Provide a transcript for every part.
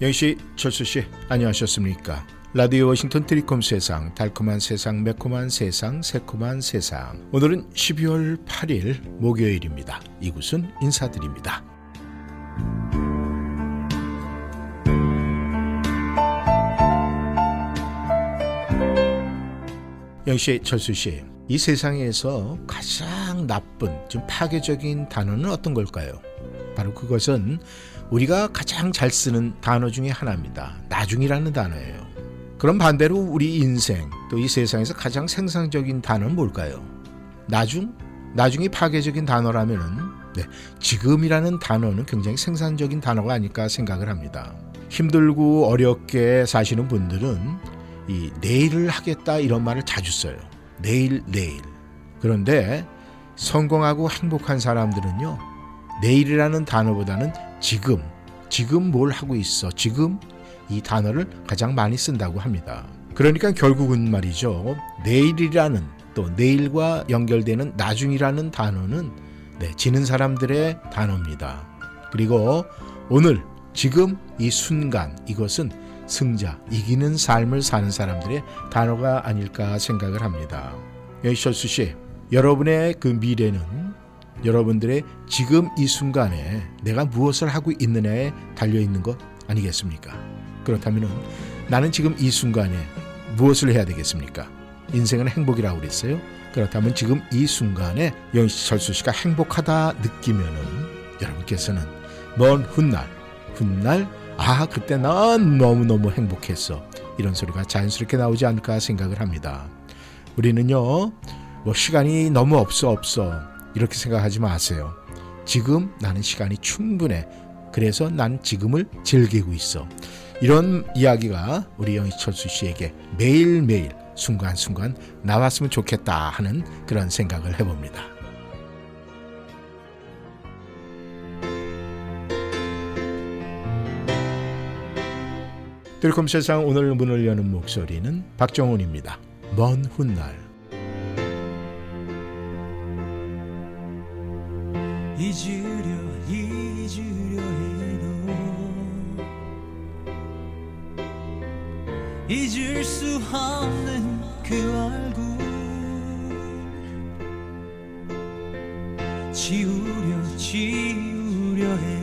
영씨, 철수 씨, 안녕하셨습니까? 라디오 워싱턴 트리콤 세상, 달콤한 세상, 매콤한 세상, 새콤한 세상. 오늘은 12월 8일 목요일입니다. 이곳은 인사드립니다. 영씨, 철수 씨, 이 세상에서 가장 나쁜, 좀 파괴적인 단어는 어떤 걸까요? 바로 그것은 우리가 가장 잘 쓰는 단어 중에 하나입니다. 나중이라는 단어예요. 그럼 반대로 우리 인생 또 이 세상에서 가장 생산적인 단어는 뭘까요? 나중? 나중이 파괴적인 단어라면은 네, 지금이라는 단어는 굉장히 생산적인 단어가 아닐까 생각을 합니다. 힘들고 어렵게 사시는 분들은 이 내일을 하겠다 이런 말을 자주 써요. 내일 내일. 그런데 성공하고 행복한 사람들은요. 내일이라는 단어보다는 지금, 지금 뭘 하고 있어, 지금 이 단어를 가장 많이 쓴다고 합니다. 그러니까 결국은 말이죠. 내일이라는 또 내일과 연결되는 나중이라는 단어는 네, 지는 사람들의 단어입니다. 그리고 오늘, 지금, 이 순간, 이것은 승자, 이기는 삶을 사는 사람들의 단어가 아닐까 생각을 합니다. 여이철수 씨, 여러분의 그 미래는 여러분들의 지금 이 순간에 내가 무엇을 하고 있느냐에 달려 있는 것 아니겠습니까? 그렇다면 나는 지금 이 순간에 무엇을 해야 되겠습니까? 인생은 행복이라고 그랬어요. 그렇다면 지금 이 순간에 영철수 씨가 행복하다 느끼면은 여러분께서는 먼 훗날, 훗날 아 그때 난 너무너무 행복했어. 이런 소리가 자연스럽게 나오지 않을까 생각을 합니다. 우리는요, 뭐 시간이 너무 없어 없어 이렇게 생각하지 마세요. 지금 나는 시간이 충분해. 그래서 난 지금을 즐기고 있어. 이런 이야기가 우리 영희철수 씨에게 매일매일 순간순간 나왔으면 좋겠다 하는 그런 생각을 해봅니다. 들콤 세상 오늘 문을 여는 목소리는 박정훈입니다. 먼 훗날 잊으려 잊으려 해도 잊을 수 없는 그 얼굴. 지우려 지우려 해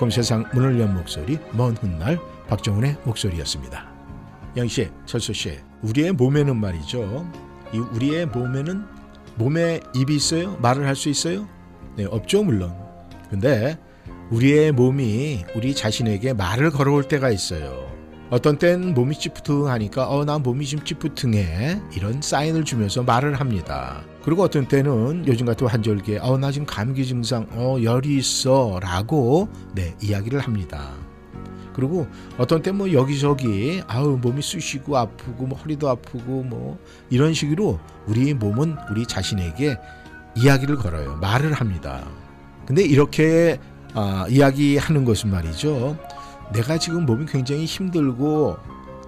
들콤 세상 문을 연 목소리 먼 훗날 박정훈의 목소리였습니다. 영씨, 철수 씨, 우리의 몸에는 말이죠. 이 우리의 몸에는 몸에 입이 있어요? 말을 할 수 있어요? 네, 없죠 물론. 근데 우리의 몸이 우리 자신에게 말을 걸어올 때가 있어요. 어떤 땐 몸이 찌푸둥하니까 어 나 몸이 좀 찌푸둥해 이런 사인을 주면서 말을 합니다. 그리고 어떤 때는 요즘 같은 한절기에 어 나 지금 감기 증상 어 열이 있어 라고 네 이야기를 합니다. 그리고 어떤 때 뭐 여기저기 아우 몸이 쑤시고 아프고 뭐 허리도 아프고 뭐 이런 식으로 우리 몸은 우리 자신에게 이야기를 걸어요. 말을 합니다. 근데 이렇게 아, 이야기하는 것은 말이죠. 내가 지금 몸이 굉장히 힘들고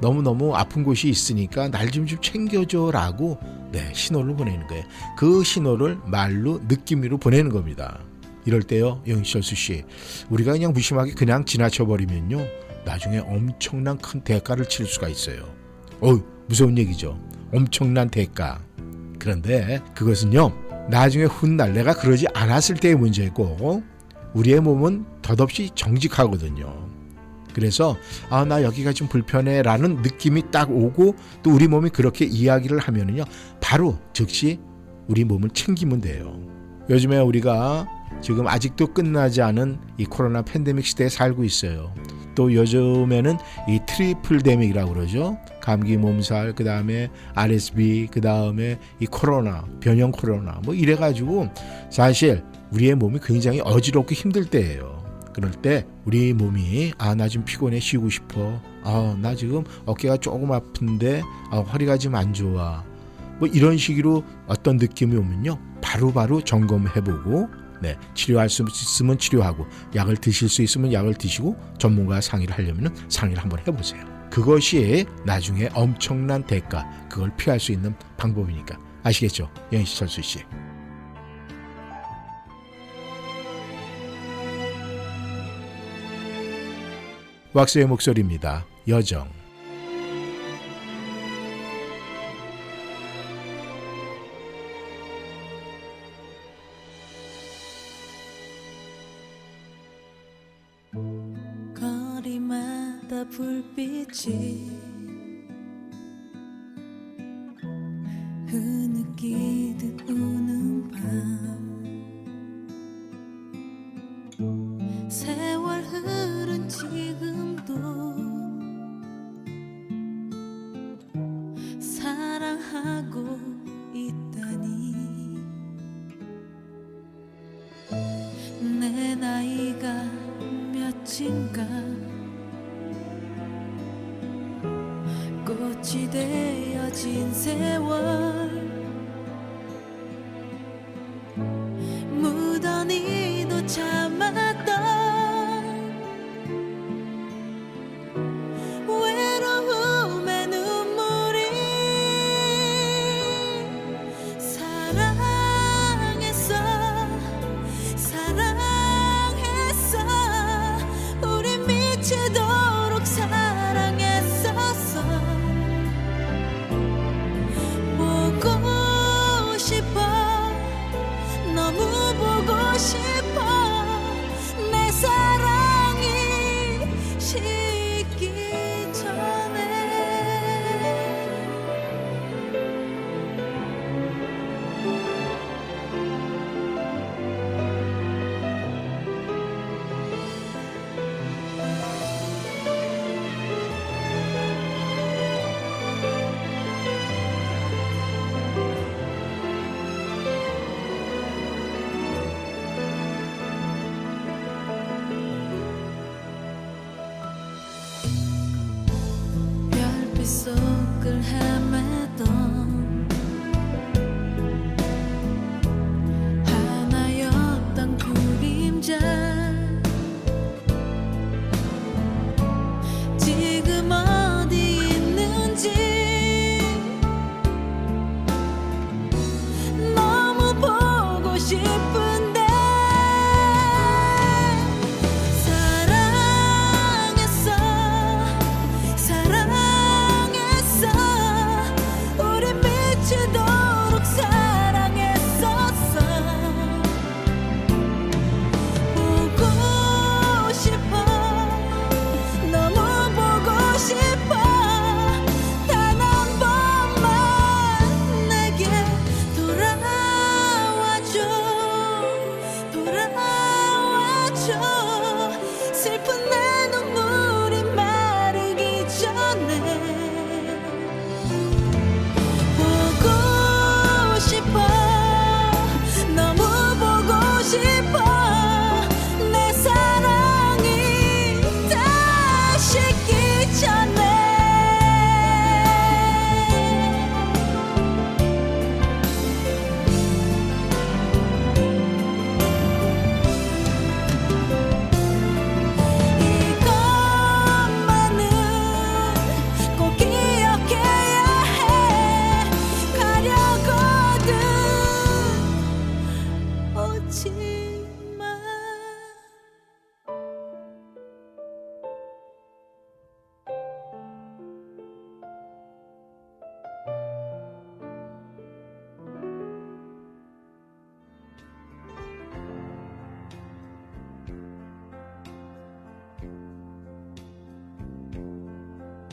너무너무 아픈 곳이 있으니까 날 좀 좀 챙겨줘라고 네, 신호를 보내는 거예요. 그 신호를 말로 느낌으로 보내는 겁니다. 이럴 때요, 영철수 씨, 우리가 그냥 무심하게 그냥 지나쳐 버리면요, 나중에 엄청난 큰 대가를 치를 수가 있어요. 어, 무서운 얘기죠. 엄청난 대가. 그런데 그것은요, 나중에 훗날 내가 그러지 않았을 때의 문제고, 우리의 몸은 덧없이 정직하거든요. 그래서 아 나 여기가 좀 불편해라는 느낌이 딱 오고 또 우리 몸이 그렇게 이야기를 하면은요 바로 즉시 우리 몸을 챙기면 돼요. 요즘에 우리가 지금 아직도 끝나지 않은 이 코로나 팬데믹 시대에 살고 있어요. 또 요즘에는 이 tripledemic이라고 그러죠. 감기 몸살, 그 다음에 RSV, 그 다음에 이 코로나, 변형 코로나, 뭐 이래가지고 사실 우리의 몸이 굉장히 어지럽고 힘들 때예요. 그럴 때 우리 몸이 아 나 좀 피곤해 쉬고 싶어. 아 나 지금 어깨가 조금 아픈데 아, 허리가 좀안 좋아. 뭐 이런 식으로 어떤 느낌이 오면요. 바로바로 점검해보고 네 치료할 수 있으면 치료하고 약을 드실 수 있으면 약을 드시고 전문가 상의를 하려면 상의를 한번 해보세요. 그것이 나중에 엄청난 대가 그걸 피할 수 있는 방법이니까. 아시겠죠? 영희씨 철수씨 왁스의 목소리입니다. 여정.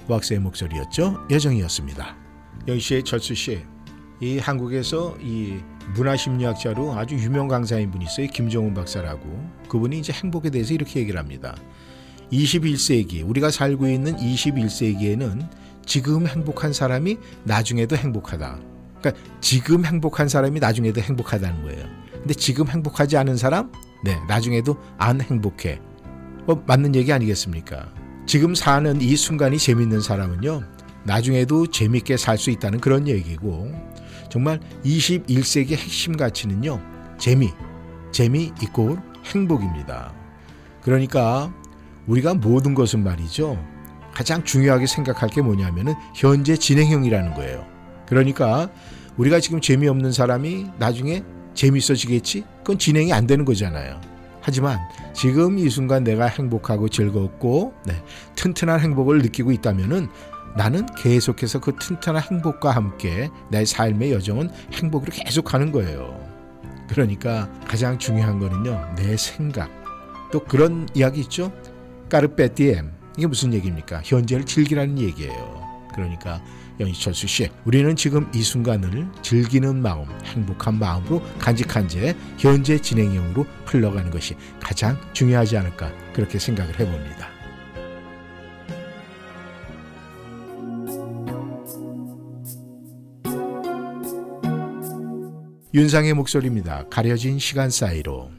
왁스의 목소리였죠. 여정이었습니다. 영시의 철수 씨, 이 한국에서 이 문화심리학자로 아주 유명 강사인 분이 있어요. 김정훈 박사라고. 그분이 이제 행복에 대해서 이렇게 얘기를 합니다. 21세기 우리가 살고 있는 21세기에는 지금 행복한 사람이 나중에도 행복하다. 그러니까 지금 행복한 사람이 나중에도 행복하다는 거예요. 근데 지금 행복하지 않은 사람, 네 나중에도 안 행복해. 뭐 맞는 얘기 아니겠습니까? 지금 사는 이 순간이 재밌는 사람은요, 나중에도 재밌게 살 수 있다는 그런 얘기고, 정말 21세기 핵심 가치는요, 재미, 재미 이꼴 행복입니다. 그러니까 우리가 모든 것은 말이죠, 가장 중요하게 생각할 게 뭐냐면은 현재 진행형이라는 거예요. 그러니까 우리가 지금 재미없는 사람이 나중에 재밌어지겠지? 그건 진행이 안 되는 거잖아요. 하지만 지금 이 순간 내가 행복하고 즐겁고 네, 튼튼한 행복을 느끼고 있다면은 나는 계속해서 그 튼튼한 행복과 함께 내 삶의 여정은 행복으로 계속 가는 거예요. 그러니까 가장 중요한 거는요, 내 생각. 또 그런 이야기 있죠? 까르페디엠. 이게 무슨 얘기입니까? 현재를 즐기라는 얘기예요. 그러니까 영희철수 씨, 우리는 지금 이 순간을 즐기는 마음, 행복한 마음으로 간직한 채 현재 진행형으로 흘러가는 것이 가장 중요하지 않을까 그렇게 생각을 해봅니다. 윤상의 목소리입니다. 가려진 시간 사이로.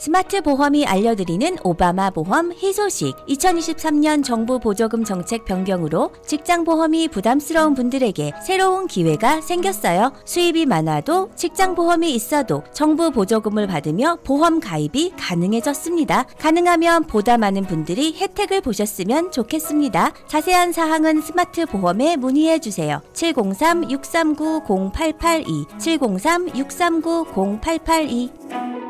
스마트 보험이 알려드리는 오바마 보험 희소식. 2023년 정부 보조금 정책 변경으로 직장 보험이 부담스러운 분들에게 새로운 기회가 생겼어요. 수입이 많아도 직장 보험이 있어도 정부 보조금을 받으며 보험 가입이 가능해졌습니다. 가능하면 보다 많은 분들이 혜택을 보셨으면 좋겠습니다. 자세한 사항은 스마트 보험에 문의해 주세요. 703-639-0882, 703-639-0882.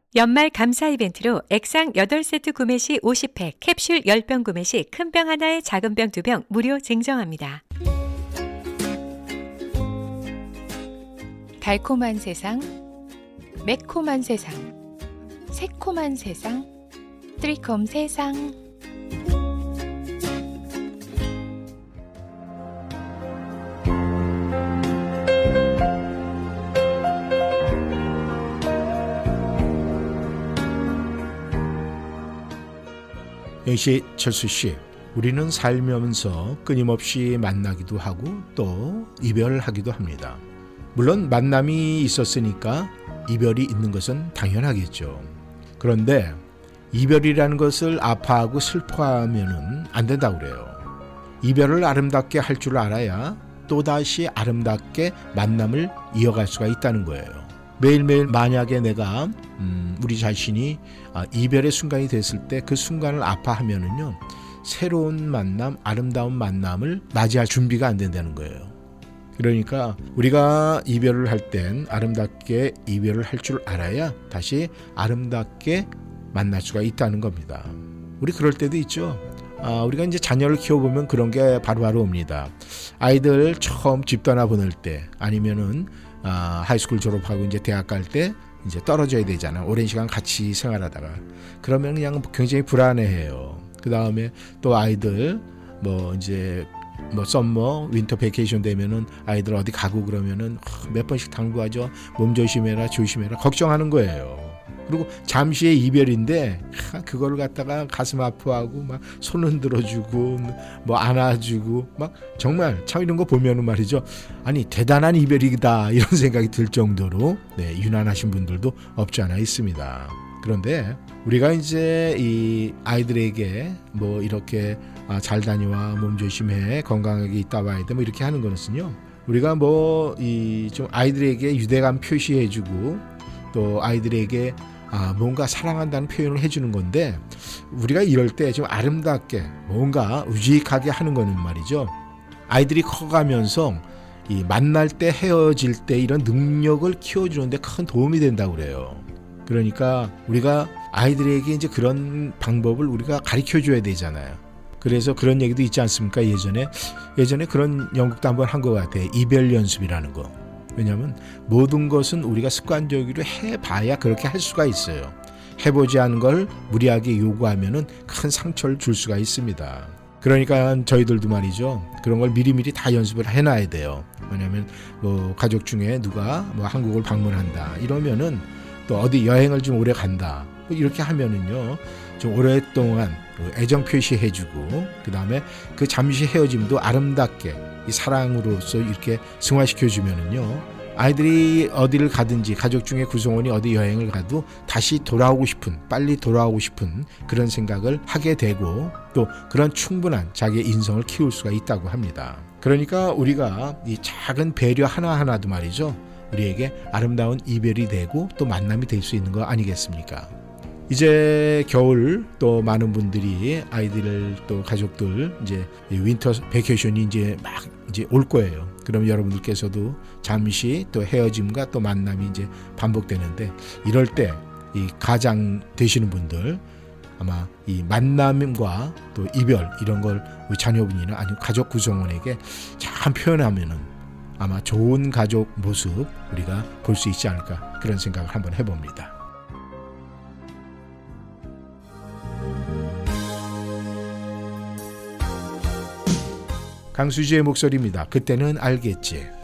연말 감사 이벤트로 액상 8세트 구매 시 50팩, 캡슐 10병 구매 시 큰 병 하나에 작은 병 2병 무료 증정합니다. 달콤한 세상, 매콤한 세상, 새콤한 세상, 트리콤 세상. 역시 철수 씨, 우리는 살면서 끊임없이 만나기도 하고 또 이별하기도 합니다. 물론 만남이 있었으니까 이별이 있는 것은 당연하겠죠. 그런데 이별이라는 것을 아파하고 슬퍼하면은 안 된다고 그래요. 이별을 아름답게 할 줄 알아야 또다시 아름답게 만남을 이어갈 수가 있다는 거예요. 매일매일 만약에 내가 음, 우리 자신이 아, 이별의 순간이 됐을 때 그 순간을 아파하면은요 새로운 만남, 아름다운 만남을 맞이할 준비가 안 된다는 거예요. 그러니까 우리가 이별을 할 땐 아름답게 이별을 할 줄 알아야 다시 아름답게 만날 수가 있다는 겁니다. 우리 그럴 때도 있죠. 아, 우리가 이제 자녀를 키워보면 그런 게 바로바로 옵니다. 아이들 처음 집 떠나 보낼 때 아니면은 아, high school 졸업하고 이제 대학 갈 때 이제 떨어져야 되잖아. 오랜 시간 같이 생활하다가 그러면 그냥 굉장히 불안해해요. 그 다음에 또 아이들 뭐 이제 뭐 summer winter vacation 되면은 아이들 어디 가고 그러면은 몇 번씩 당부하죠. 몸 조심해라 조심해라 걱정하는 거예요. 그리고 잠시의 이별인데 그거를 갖다가 가슴 아파하고 막 손 흔들어 주고 뭐 안아 주고 막 정말 참 이런 거 보면은 말이죠. 아니 대단한 이별이다. 이런 생각이 들 정도로 네, 유난하신 분들도 없지 않아 있습니다. 그런데 우리가 이제 이 아이들에게 뭐 이렇게 아, 잘 다녀와 몸 조심해 건강하게 있다 와야 돼 뭐 이렇게 하는 것은요. 우리가 뭐 이 좀 아이들에게 유대감 표시해주고 또 아이들에게 아, 뭔가 사랑한다는 표현을 해주는 건데 우리가 이럴 때 좀 아름답게 뭔가 우직하게 하는 거는 말이죠. 아이들이 커가면서 이 만날 때 헤어질 때 이런 능력을 키워주는데 큰 도움이 된다고 그래요. 그러니까 우리가 아이들에게 이제 그런 방법을 우리가 가르쳐 줘야 되잖아요. 그래서 그런 얘기도 있지 않습니까? 예전에 예전에 그런 연극도 한번 한 것 같아요. 이별 연습이라는 거. 왜냐하면 모든 것은 우리가 습관적으로 해봐야 그렇게 할 수가 있어요. 해보지 않은 걸 무리하게 요구하면은 큰 상처를 줄 수가 있습니다. 그러니까 저희들도 말이죠. 그런 걸 미리미리 다 연습을 해놔야 돼요. 왜냐하면 뭐 가족 중에 누가 뭐 한국을 방문한다 이러면은 또 어디 여행을 좀 오래 간다 뭐 이렇게 하면은요 좀 오랫동안 애정 표시해주고 그 다음에 그 잠시 헤어짐도 아름답게 이 사랑으로서 이렇게 승화시켜 주면은요 아이들이 어디를 가든지 가족 중에 구성원이 어디 여행을 가도 다시 돌아오고 싶은 빨리 돌아오고 싶은 그런 생각을 하게 되고 또 그런 충분한 자기의 인성을 키울 수가 있다고 합니다. 그러니까 우리가 이 작은 배려 하나하나도 말이죠. 우리에게 아름다운 이별이 되고 또 만남이 될 수 있는 거 아니겠습니까? 이제 겨울 또 많은 분들이 아이들 또 가족들 이제 winter vacation이 이제 막 이제 올 거예요. 그럼 여러분들께서도 잠시 또 헤어짐과 또 만남이 이제 반복되는데 이럴 때 이 가장 되시는 분들 아마 이 만남과 또 이별 이런 걸 우리 자녀분이나 아니면 가족 구성원에게 잘 표현하면은 아마 좋은 가족 모습 우리가 볼 수 있지 않을까 그런 생각을 한번 해봅니다. 강수지의 목소리입니다. 그때는 알겠지.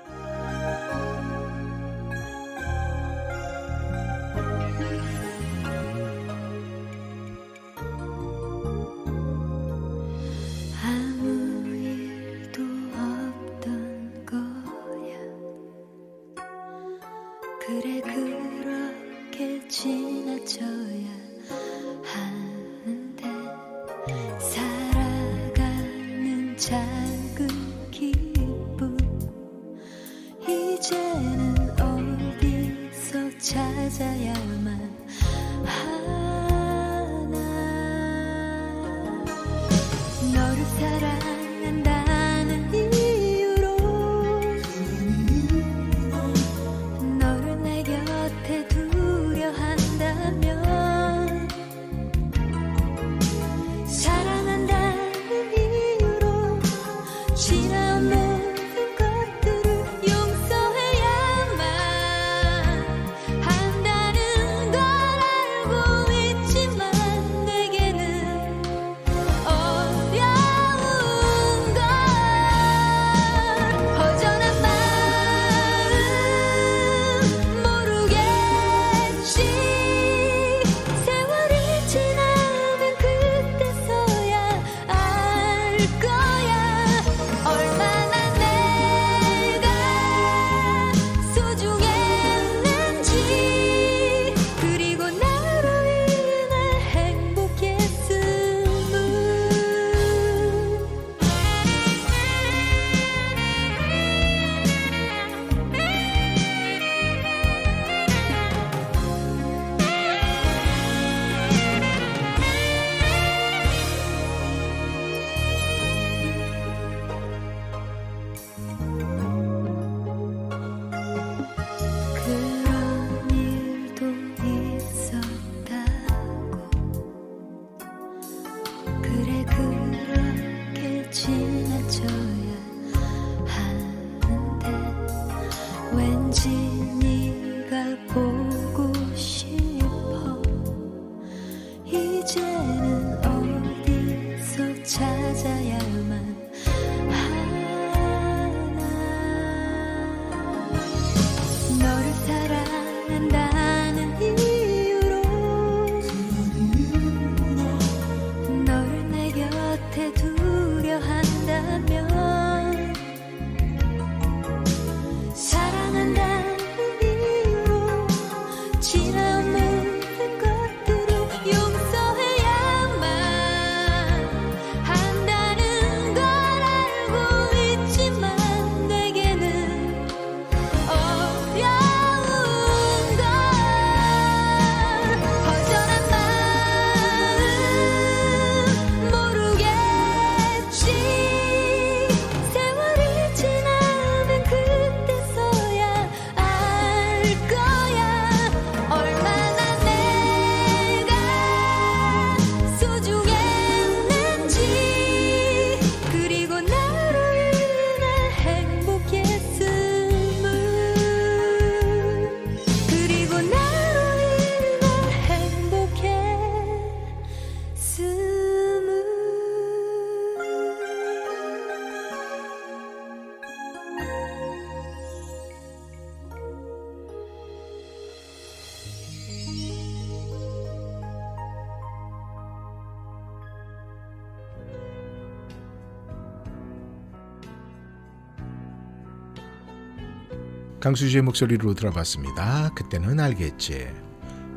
강수지의 목소리로 들어봤습니다. 그때는 알겠지.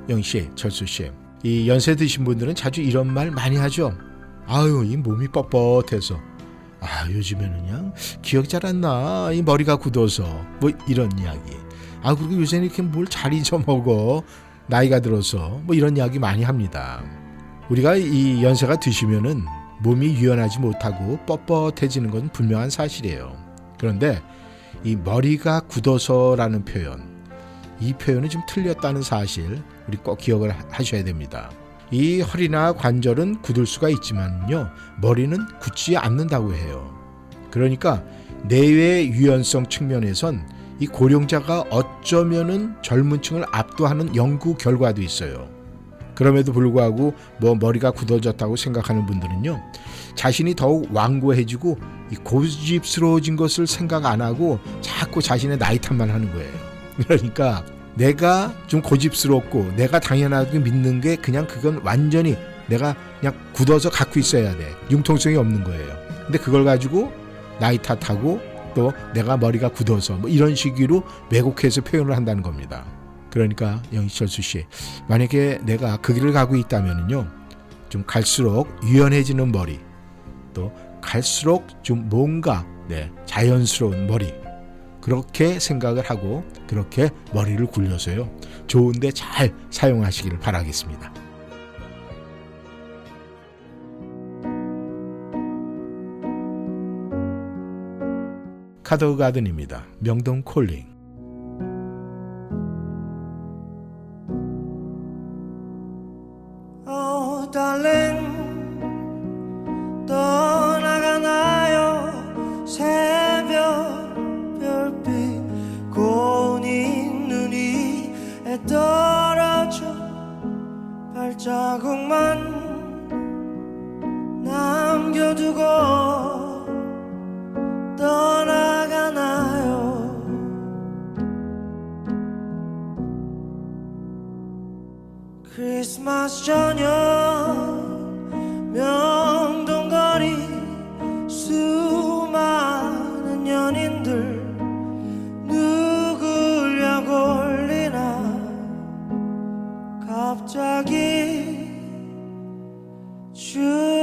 영씨, 철수씨, 이 연세 드신 분들은 자주 이런 말 많이 하죠. 아유, 이 몸이 뻣뻣해서. 아, 요즘에는 그냥 기억 잘 안 나. 이 머리가 굳어서. 뭐 이런 이야기. 아, 그리고 요새는 이렇게 뭘 잘 잊어먹어. 나이가 들어서. 뭐 이런 이야기 많이 합니다. 우리가 이 연세가 드시면은 몸이 유연하지 못하고 뻣뻣해지는 건 분명한 사실이에요. 그런데 이 머리가 굳어서라는 표현, 이 표현은 좀 틀렸다는 사실 우리 꼭 기억을 하- 하셔야 됩니다. 이 허리나 관절은 굳을 수가 있지만요, 머리는 굳지 않는다고 해요. 그러니까 뇌의 유연성 측면에선 이 고령자가 어쩌면은 젊은 층을 압도하는 연구 결과도 있어요. 그럼에도 불구하고 뭐 머리가 굳어졌다고 생각하는 분들은요, 자신이 더욱 완고해지고 이 고집스러워진 것을 생각 안 하고 자꾸 자신의 나이 탓만 하는 거예요. 그러니까 내가 좀 고집스럽고 내가 당연하게 믿는 게 그냥 그건 완전히 내가 그냥 굳어서 갖고 있어야 돼. 융통성이 없는 거예요. 근데 그걸 가지고 나이 탓하고 또 내가 머리가 굳어서 뭐 이런 식으로 왜곡해서 표현을 한다는 겁니다. 그러니까 영희철수 씨, 만약에 내가 그 길을 가고 있다면요, 좀 갈수록 유연해지는 머리, 또 갈수록 좀 뭔가 네, 자연스러운 머리 그렇게 생각을 하고 그렇게 머리를 굴려서요 좋은데 잘 사용하시기를 바라겠습니다. 카더 가든입니다. 명동 콜링. Oh 위에 떨어져 발자국만 남겨두고 떠나가나요? 크리스마스 저녁 명 갑자기 죽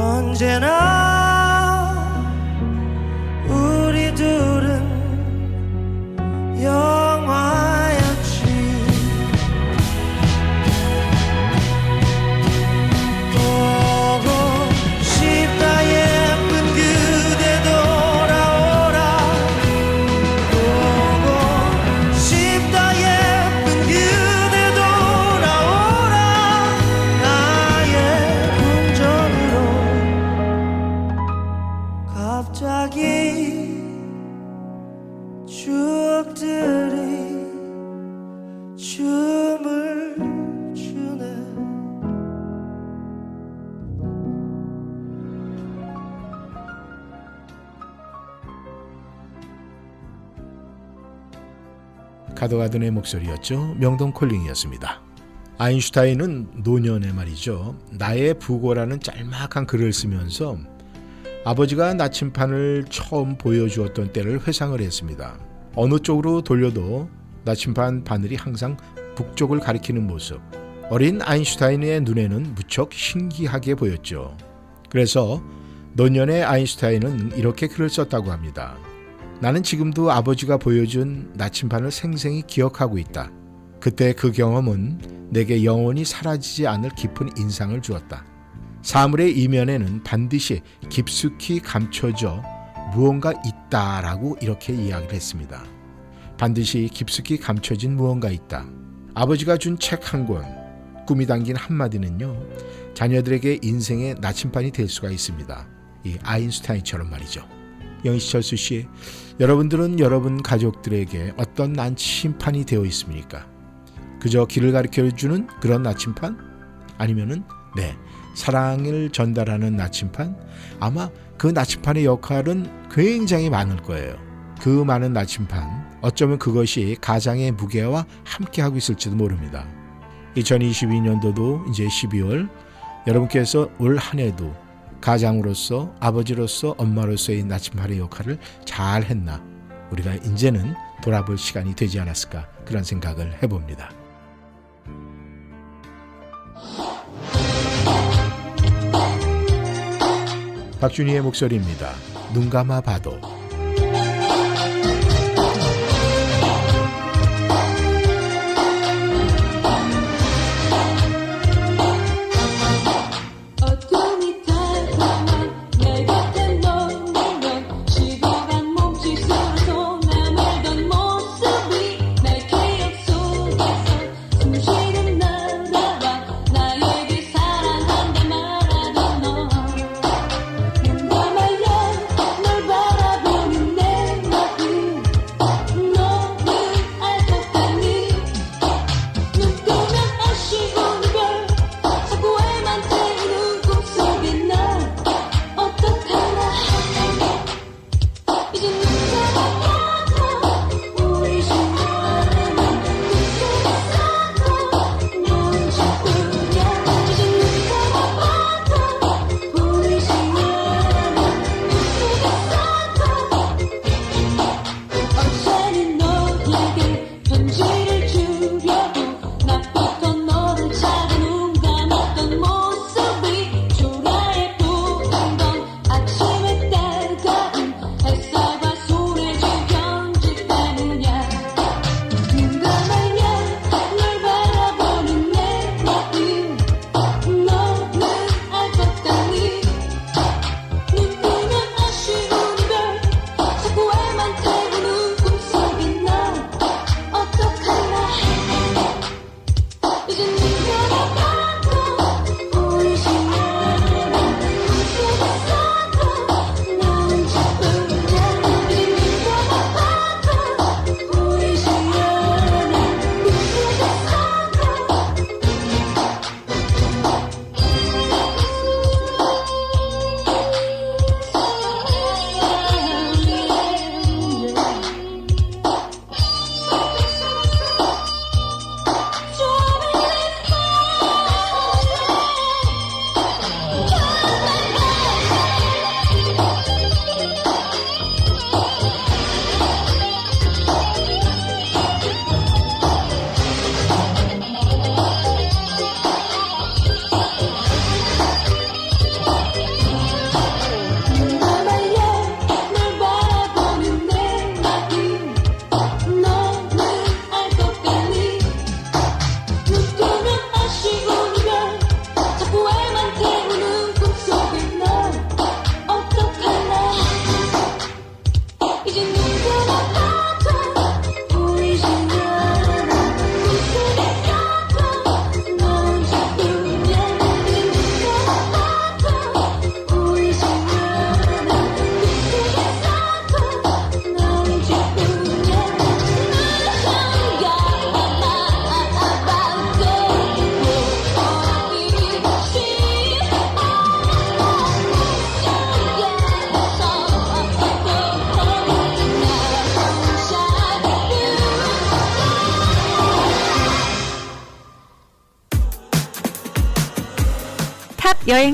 언제나 카더가든의 목소리였죠. 명동 콜링이었습니다. 아인슈타인은 노년에 말이죠. 나의 부고라는 짤막한 글을 쓰면서 아버지가 나침판을 처음 보여주었던 때를 회상을 했습니다. 어느 쪽으로 돌려도 나침판 바늘이 항상 북쪽을 가리키는 모습. 어린 아인슈타인의 눈에는 무척 신기하게 보였죠. 그래서 노년의 아인슈타인은 이렇게 글을 썼다고 합니다. 나는 지금도 아버지가 보여준 나침반을 생생히 기억하고 있다. 그때 그 경험은 내게 영원히 사라지지 않을 깊은 인상을 주었다. 사물의 이면에는 반드시 깊숙이 감춰져 무언가 있다라고 이렇게 이야기를 했습니다. 반드시 깊숙이 감춰진 무언가 있다. 아버지가 준 책 한 권, 꿈이 담긴 한마디는요, 자녀들에게 인생의 나침반이 될 수가 있습니다. 이 아인슈타인처럼 말이죠. 영희철수 씨, 여러분들은 여러분 가족들에게 어떤 나침판이 되어 있습니까? 그저 길을 가르쳐 주는 그런 나침판? 아니면은 네 사랑을 전달하는 나침판? 아마 그 나침판의 역할은 굉장히 많을 거예요. 그 많은 나침판 어쩌면 그것이 가장의 무게와 함께 하고 있을지도 모릅니다. 2022년도도 이제 12월 여러분께서 올 한 해도 가장으로서 아버지로서 엄마로서의 나침반의 역할을 잘 했나 우리가 이제는 돌아볼 시간이 되지 않았을까 그런 생각을 해봅니다. 박준희의 목소리입니다. 눈 감아 봐도.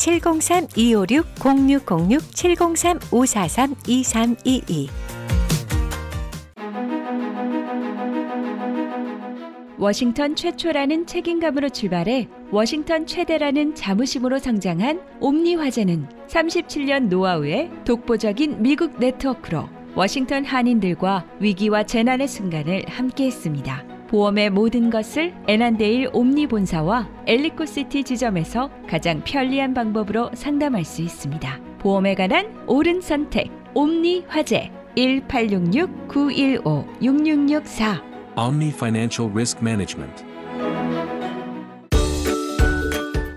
703-256-0606 703-543-2322 워싱턴 최초라는 책임감으로 출발해 워싱턴 최대라는 자부심으로 성장한 옴니 화재는 37년 노하우의 독보적인 미국 네트워크로 워싱턴 한인들과 위기와 재난의 순간을 함께했습니다. 보험의 모든 것을 애난데일 옴니 본사와 엘리컷시티 지점에서 가장 편리한 방법으로 상담할 수 있습니다. 보험에 관한 옳은 선택 옴니 화재 1866-915-6664 Omni Financial Risk Management.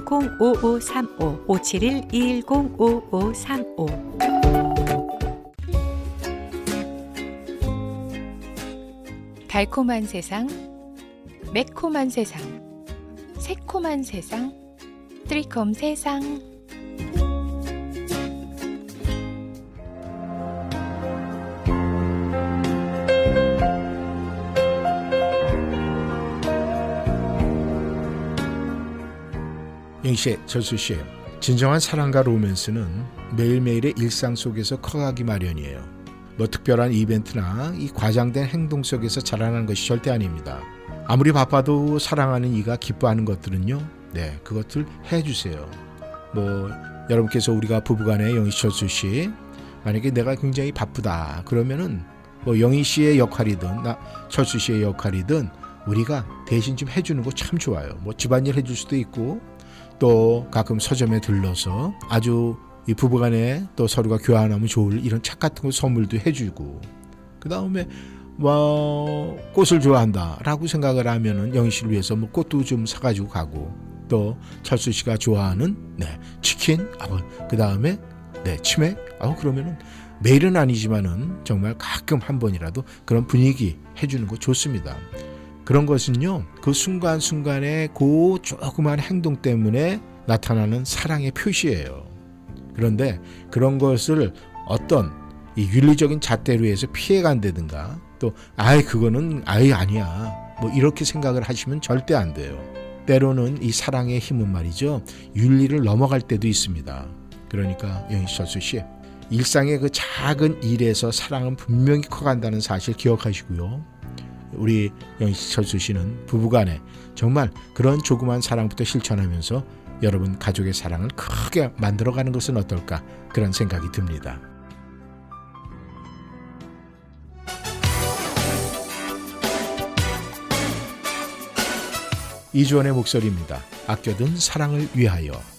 5535 571 210 5535 달콤한 세상, 매콤한 세상, 새콤한 세상, 트리콤 세상. 영씨, 절수 씨, 진정한 사랑과 로맨스는 매일매일의 일상 속에서 커가기 마련이에요. 뭐 특별한 이벤트나 이 과장된 행동 속에서 자라나는 것이 절대 아닙니다. 아무리 바빠도 사랑하는 이가 기뻐하는 것들은요, 네, 그것들 해주세요. 뭐 여러분께서 우리가 부부간에 영희 철수 씨, 만약에 내가 굉장히 바쁘다 그러면은 뭐 영희 씨의 역할이든 나 철수 씨의 역할이든 우리가 대신 좀 해주는 거 참 좋아요. 뭐 집안일 해줄 수도 있고 또 가끔 서점에 들러서 아주 이 부부간에 또 서로가 교환하면 좋을 이런 책 같은 거 선물도 해주고 그 다음에 뭐 꽃을 좋아한다라고 생각을 하면은 영희 씨를 위해서 뭐 꽃도 좀 사가지고 가고 또 철수 씨가 좋아하는 네 치킨 아그 다음에 네 치맥 아 그러면은 매일은 아니지만은 정말 가끔 한 번이라도 그런 분위기 해주는 거 좋습니다. 그런 것은요 그 순간순간의 그 조그만 행동 때문에 나타나는 사랑의 표시예요. 그런데 그런 것을 어떤 이 윤리적인 잣대로 해서 피해간다든가 또 아이 그거는 아이 아니야 뭐 이렇게 생각을 하시면 절대 안 돼요. 때로는 이 사랑의 힘은 말이죠 윤리를 넘어갈 때도 있습니다. 그러니까 영희철수 씨 일상의 그 작은 일에서 사랑은 분명히 커간다는 사실 기억하시고요. 우리 영희철수 씨는 부부간에 정말 그런 조그만 사랑부터 실천하면서 여러분 가족의 사랑을 크게 만들어가는 것은 어떨까 그런 생각이 듭니다. 이주원의 목소리입니다. 아껴둔 사랑을 위하여.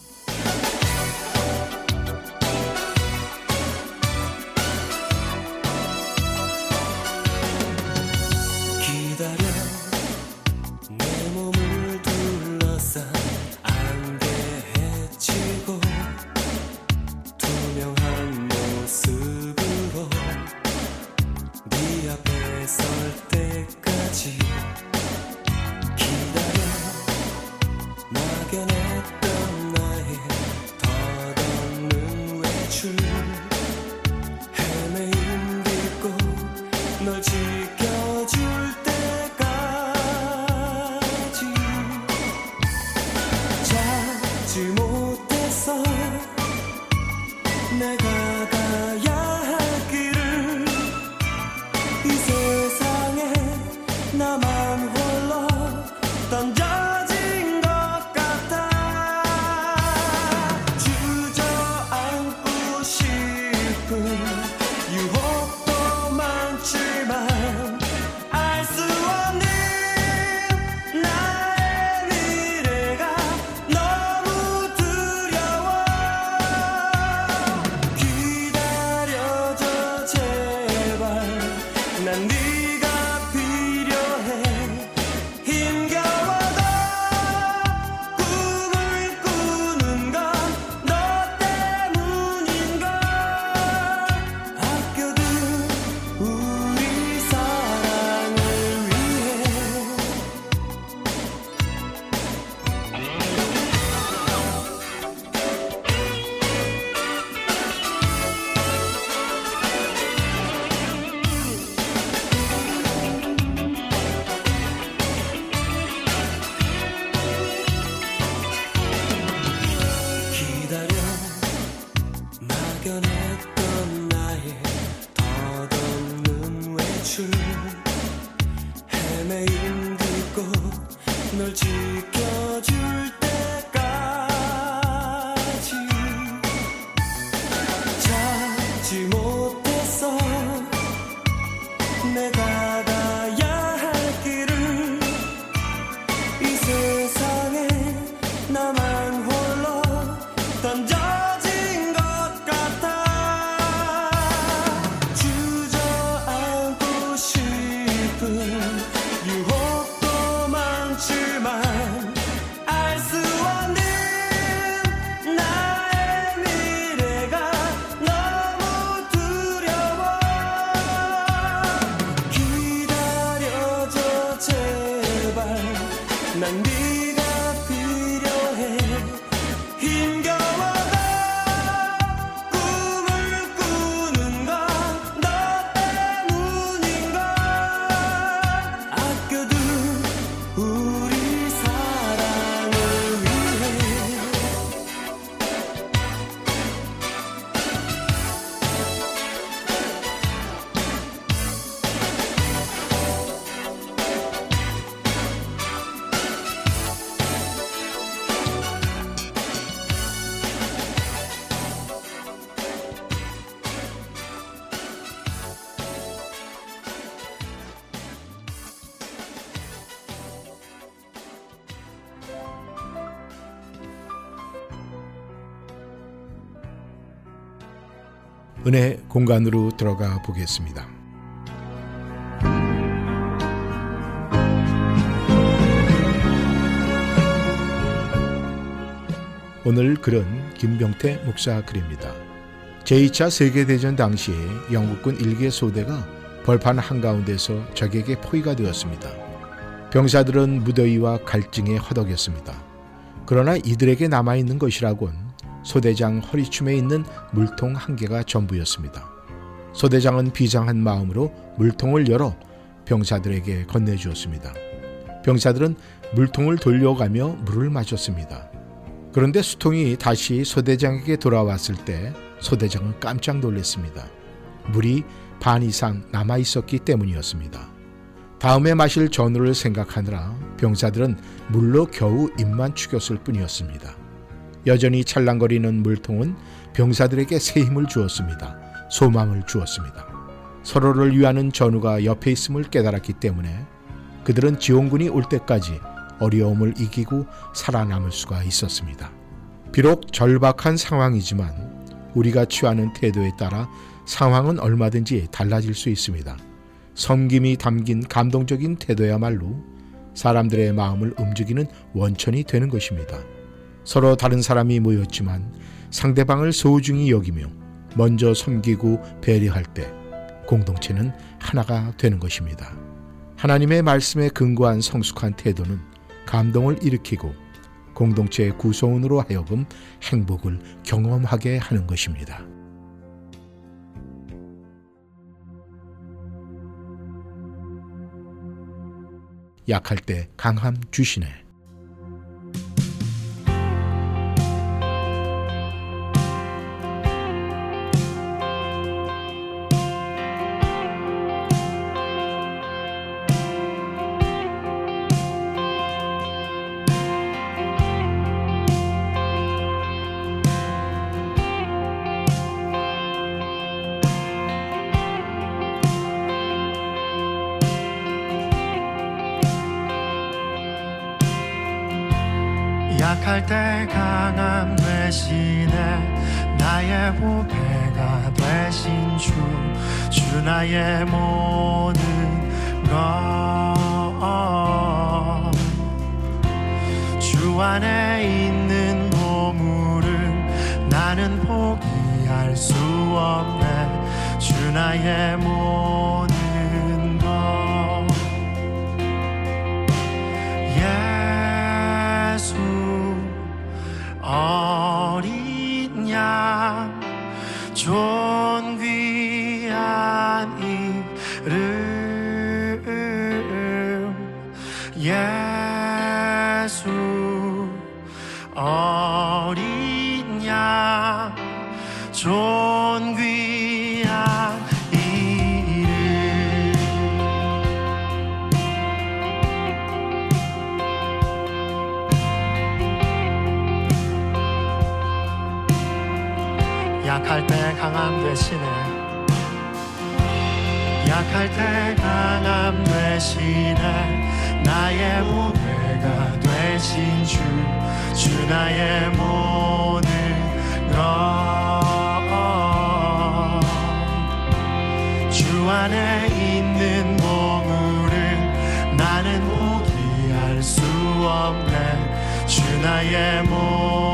은혜 공간으로 들어가 보겠습니다. 오늘 글은 김병태 목사 글입니다. 제2차 세계대전 당시에 영국군 일개 소대가 벌판 한가운데서 적에게 포위가 되었습니다. 병사들은 무더위와 갈증에 허덕였습니다. 그러나 이들에게 남아있는 것이라곤 소대장 허리춤에 있는 물통 한 개가 전부였습니다. 소대장은 비장한 마음으로 물통을 열어 병사들에게 건네주었습니다. 병사들은 물통을 돌려가며 물을 마셨습니다. 그런데 수통이 다시 소대장에게 돌아왔을 때 소대장은 깜짝 놀랐습니다. 물이 반 이상 남아 있었기 때문이었습니다. 다음에 마실 전우를 생각하느라 병사들은 물로 겨우 입만 죽였을 뿐이었습니다. 여전히 찰랑거리는 물통은 병사들에게 새 힘을 주었습니다. 소망을 주었습니다. 서로를 위하는 전우가 옆에 있음을 깨달았기 때문에 그들은 지원군이 올 때까지 어려움을 이기고 살아남을 수가 있었습니다. 비록 절박한 상황이지만 우리가 취하는 태도에 따라 상황은 얼마든지 달라질 수 있습니다. 섬김이 담긴 감동적인 태도야말로 사람들의 마음을 움직이는 원천이 되는 것입니다. 서로 다른 사람이 모였지만 상대방을 소중히 여기며 먼저 섬기고 배려할 때 공동체는 하나가 되는 것입니다. 하나님의 말씀에 근거한 성숙한 태도는 감동을 일으키고 공동체의 구성원으로 하여금 행복을 경험하게 하는 것입니다. 약할 때 강함 주시네. 예수 어린 양 존귀한 약할 때 강함 되시네. 약할 때 강함 되시네. 나의 무대가 되신 주, 주 나의 모든 것. 주 안에 있는 보물을 나는 포기할 수 없네. 주 나의 모든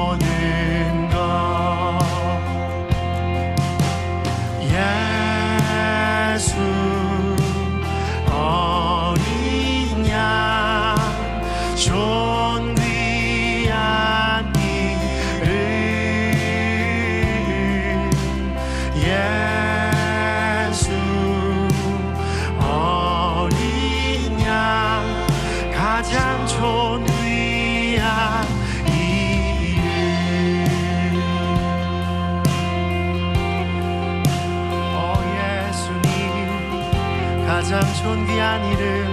존귀한 이름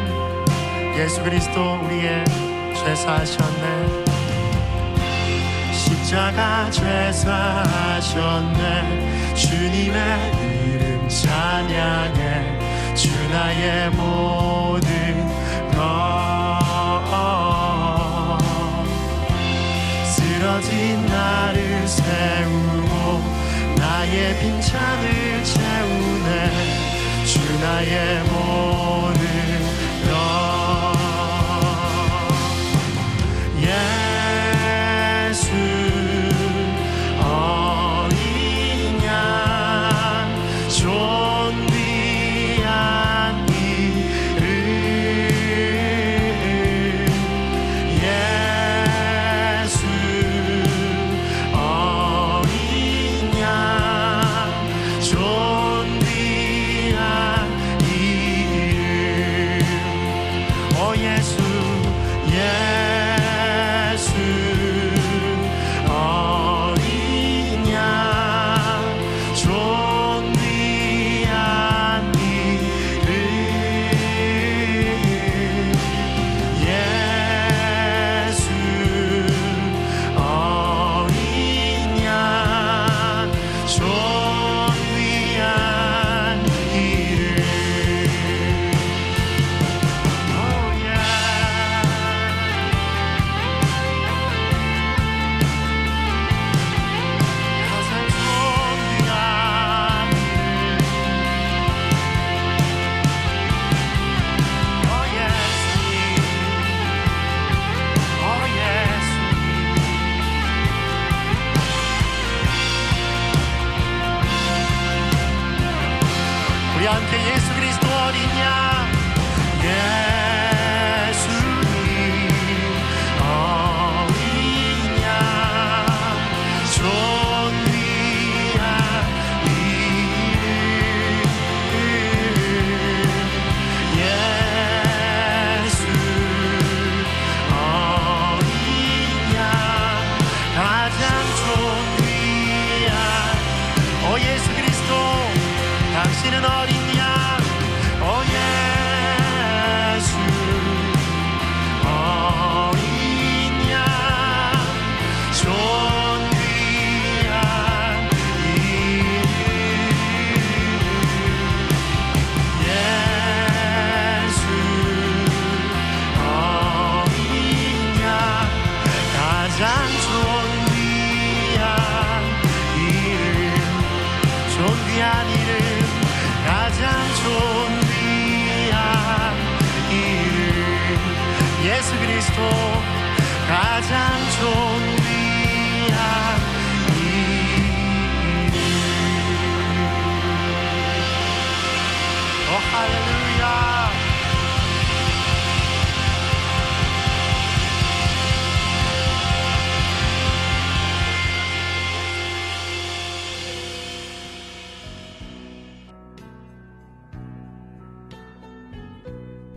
예수 그리스도 우리의 죄사하셨네. 십자가 죄사하셨네. 주님의 이름 찬양해. 주 나의 모든 것. 쓰러진 나를 세우고 나의 빈찬을 채우네. 주 나의 몸.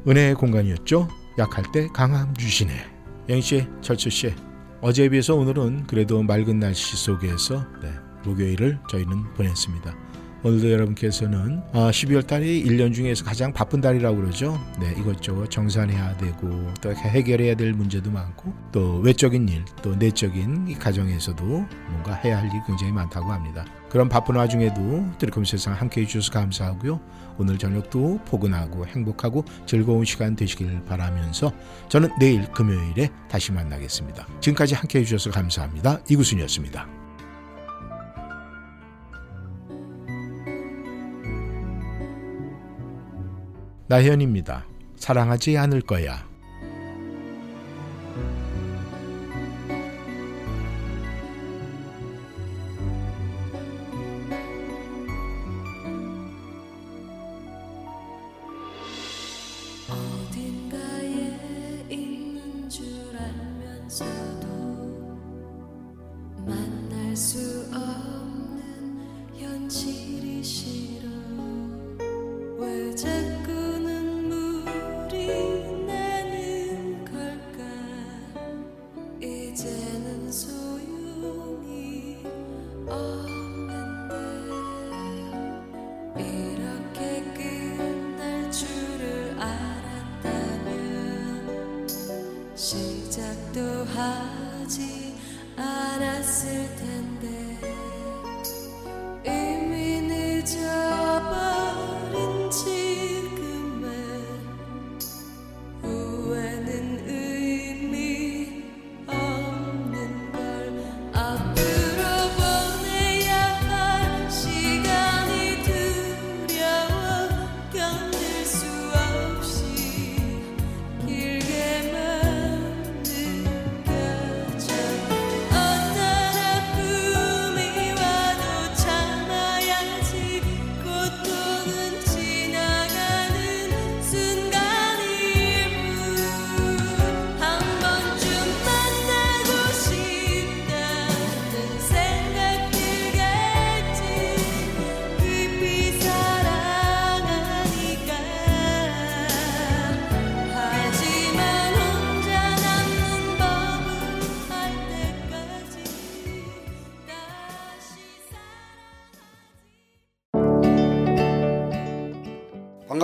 은혜의 공간이었죠. 약할 때 강함 주시네. 영희씨, 철수씨, 어제에 비해서 오늘은 그래도 맑은 날씨 속에서 네, 목요일을 저희는 보냈습니다. 오늘도 여러분께서는 아, 12월 달이 1년 중에서 가장 바쁜 달이라고 그러죠. 네, 이것저것 정산해야 되고 또 해결해야 될 문제도 많고 또 외적인 일, 또 내적인 가정에서도 뭔가 해야 할 일이 굉장히 많다고 합니다. 그런 바쁜 와중에도 드리컴 세상 함께 해주셔서 감사하고요. 오늘 저녁도 포근하고 행복하고 즐거운 시간 되시길 바라면서 저는 내일 금요일에 다시 만나겠습니다. 지금까지 함께 해 주셔서 감사합니다. 이구순이었습니다. 나현입니다. 사랑하지 않을 거야.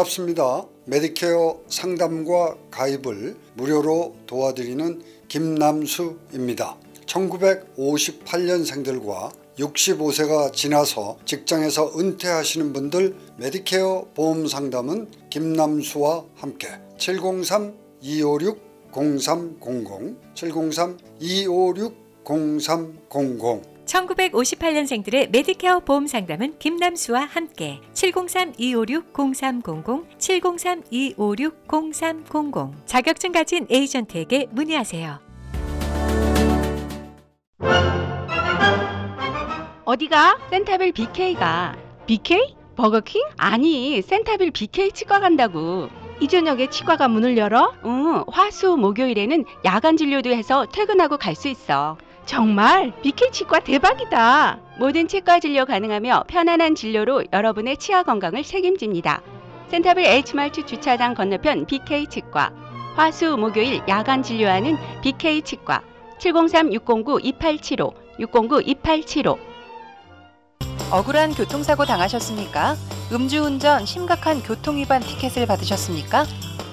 반갑습니다. 메디케어 상담과 가입을 무료로 도와드리는 김남수입니다. 1958년생들과 65세가 지나서 직장에서 은퇴하시는 분들 메디케어 보험 상담은 김남수와 함께 703-256-0300 703-256-0300 1958년생들의 메디케어 보험 상담은 김남수와 함께 703-256-0300, 703-256-0300 자격증 가진 에이전트에게 문의하세요. 어디가? 센타빌 BK가. BK? 버거킹? 아니, 센타빌 BK 치과 간다고. 이 저녁에 치과가 문을 열어? 응, 화수 목요일에는 야간 진료도 해서 퇴근하고 갈 수 있어. 정말? BK 치과 대박이다. 모든 치과 진료 가능하며 편안한 진료로 여러분의 치아 건강을 책임집니다. 센타빌 H마트 주차장 건너편 BK 치과. 화수 목요일 야간 진료하는 BK 치과. 703-609-2875, 609-2875. 억울한 교통사고 당하셨습니까? 음주운전 심각한 교통위반 티켓을 받으셨습니까?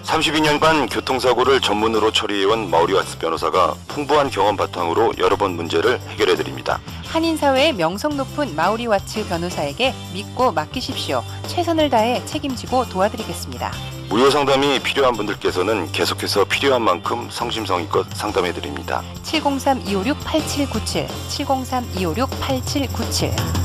32년간 교통사고를 전문으로 처리해온 마우리와츠 변호사가 풍부한 경험 바탕으로 여러 번 문제를 해결해 드립니다. 한인사회의 명성 높은 마우리 와츠 변호사에게 믿고 맡기십시오. 최선을 다해 책임지고 도와드리겠습니다. 무료 상담이 필요한 분들께서는 계속해서 필요한 만큼 성심성의껏 상담해 드립니다. 703-256-8797, 703-256-8797.